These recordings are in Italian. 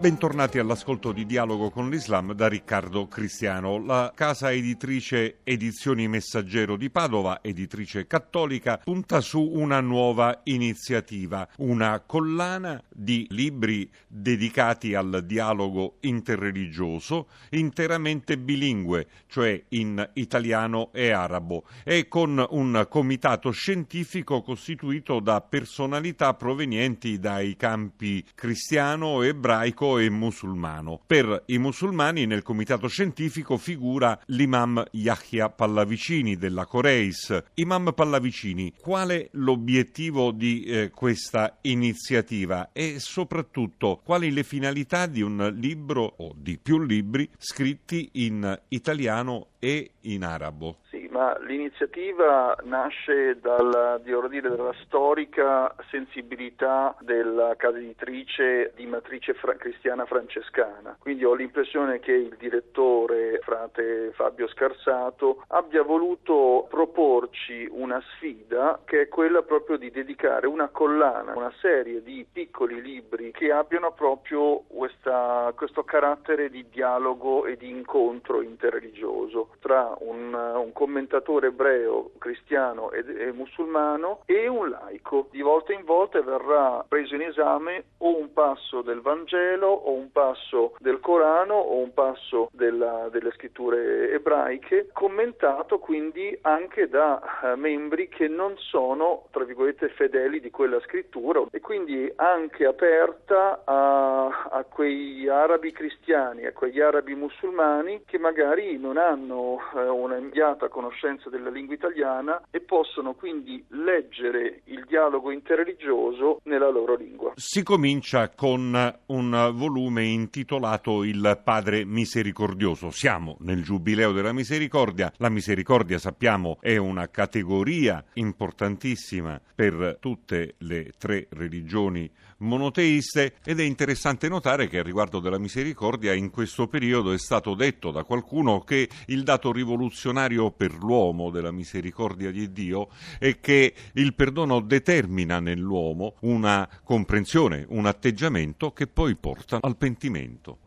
Bentornati all'ascolto di Dialogo con l'Islam da Riccardo Cristiano. La casa editrice Edizioni Messaggero di Padova, editrice cattolica, punta su una nuova iniziativa, una collana di libri dedicati al dialogo interreligioso, interamente bilingue, cioè in italiano e arabo, e con un comitato scientifico costituito da personalità provenienti dai campi cristiano, ebraico e musulmano. Per i musulmani nel comitato scientifico figura l'imam Yahya Pallavicini della Coreis. Imam Pallavicini, qual è l'obiettivo di eh, questa iniziativa e soprattutto quali le finalità di un libro o di più libri scritti in italiano e in arabo? Ma l'iniziativa nasce dal, dire, dalla storica sensibilità della casa editrice di matrice fra- cristiana francescana. Quindi ho l'impressione che il direttore, frate Fabio Scarsato, abbia voluto proporci una sfida che è quella proprio di dedicare una collana, una serie di piccoli libri che abbiano proprio questa, questo carattere di dialogo e di incontro interreligioso tra un, un commentatore ebreo, cristiano e, e, musulmano e un laico. Di volta in volta verrà preso in esame o un passo del Vangelo o un passo del Corano o un passo della, delle scritture ebraiche, commentato quindi anche da eh, membri che non sono, tra virgolette, fedeli di quella scrittura e quindi anche aperta a, a quei arabi cristiani, a quegli arabi musulmani che magari non hanno eh, una immediata conoscenza della lingua italiana e possono quindi leggere il dialogo interreligioso nella loro lingua. Si comincia con un volume intitolato Il Padre Misericordioso. Siamo nel Giubileo della Misericordia. La misericordia, sappiamo, è una categoria importantissima per tutte le tre religioni monoteiste ed è interessante notare che a riguardo della misericordia in questo periodo è stato detto da qualcuno che il dato rivoluzionario per l'uomo della misericordia di Dio è che il perdono determina nell'uomo una comprensione, un atteggiamento che poi porta al pentimento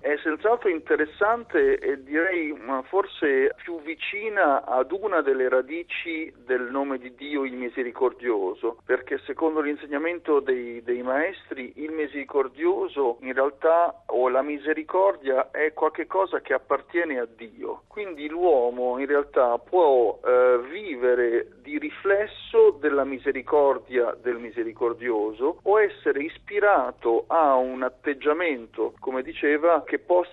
senz'altro interessante e direi forse più vicina ad una delle radici del nome di Dio il misericordioso, perché secondo l'insegnamento dei, dei maestri il misericordioso in realtà o la misericordia è qualcosa che appartiene a Dio. Quindi l'uomo in realtà può eh, vivere di riflesso della misericordia del misericordioso o essere ispirato a un atteggiamento, come diceva, che possa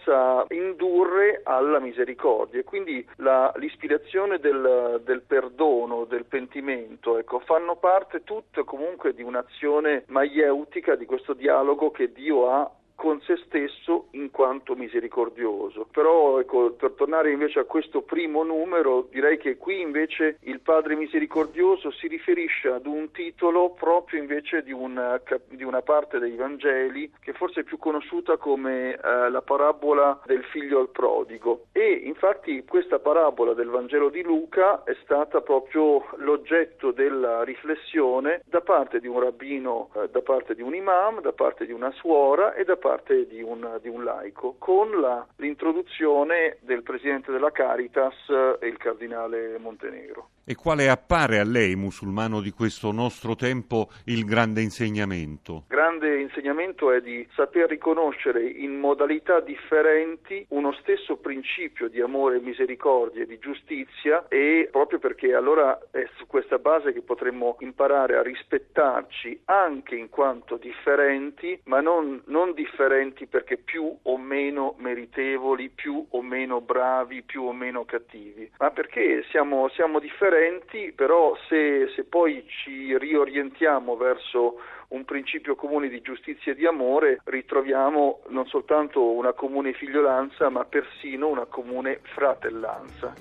indurre alla misericordia. Quindi la, l'ispirazione del, del, perdono, del pentimento, ecco, fanno parte tutte comunque di un'azione maieutica di questo dialogo che Dio ha con se stesso in quanto misericordioso. Però ecco, per tornare invece a questo primo numero, direi che qui invece il Padre misericordioso si riferisce ad un titolo proprio invece di una, di una parte dei Vangeli che forse è più conosciuta come eh, la parabola del figlio al prodigo. E infatti questa parabola del Vangelo di Luca è stata proprio l'oggetto della riflessione da parte di un rabbino, eh, da parte di un imam, da parte di una suora e da parte parte di un, di un laico, con la, l'introduzione del presidente della Caritas, eh, il cardinale Montenegro. E quale appare a lei, musulmano di questo nostro tempo, il grande insegnamento? Grande insegnamento è di saper riconoscere in modalità differenti uno stesso principio di amore, misericordia e di giustizia e proprio perché allora è su questa base che potremmo imparare a rispettarci anche in quanto differenti, ma non, non differenti perché più o meno meritevoli, più o meno bravi, più o meno cattivi, ma perché siamo, siamo differenti differenti, però se, se poi ci riorientiamo verso un principio comune di giustizia e di amore, ritroviamo non soltanto una comune figliolanza, ma persino una comune fratellanza.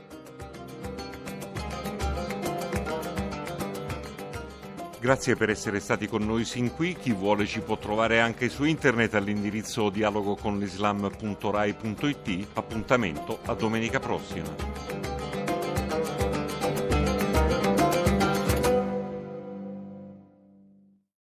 Grazie per essere stati con noi sin qui. Chi vuole ci può trovare anche su internet all'indirizzo dialogoconlislam.rai.it. Appuntamento a domenica prossima.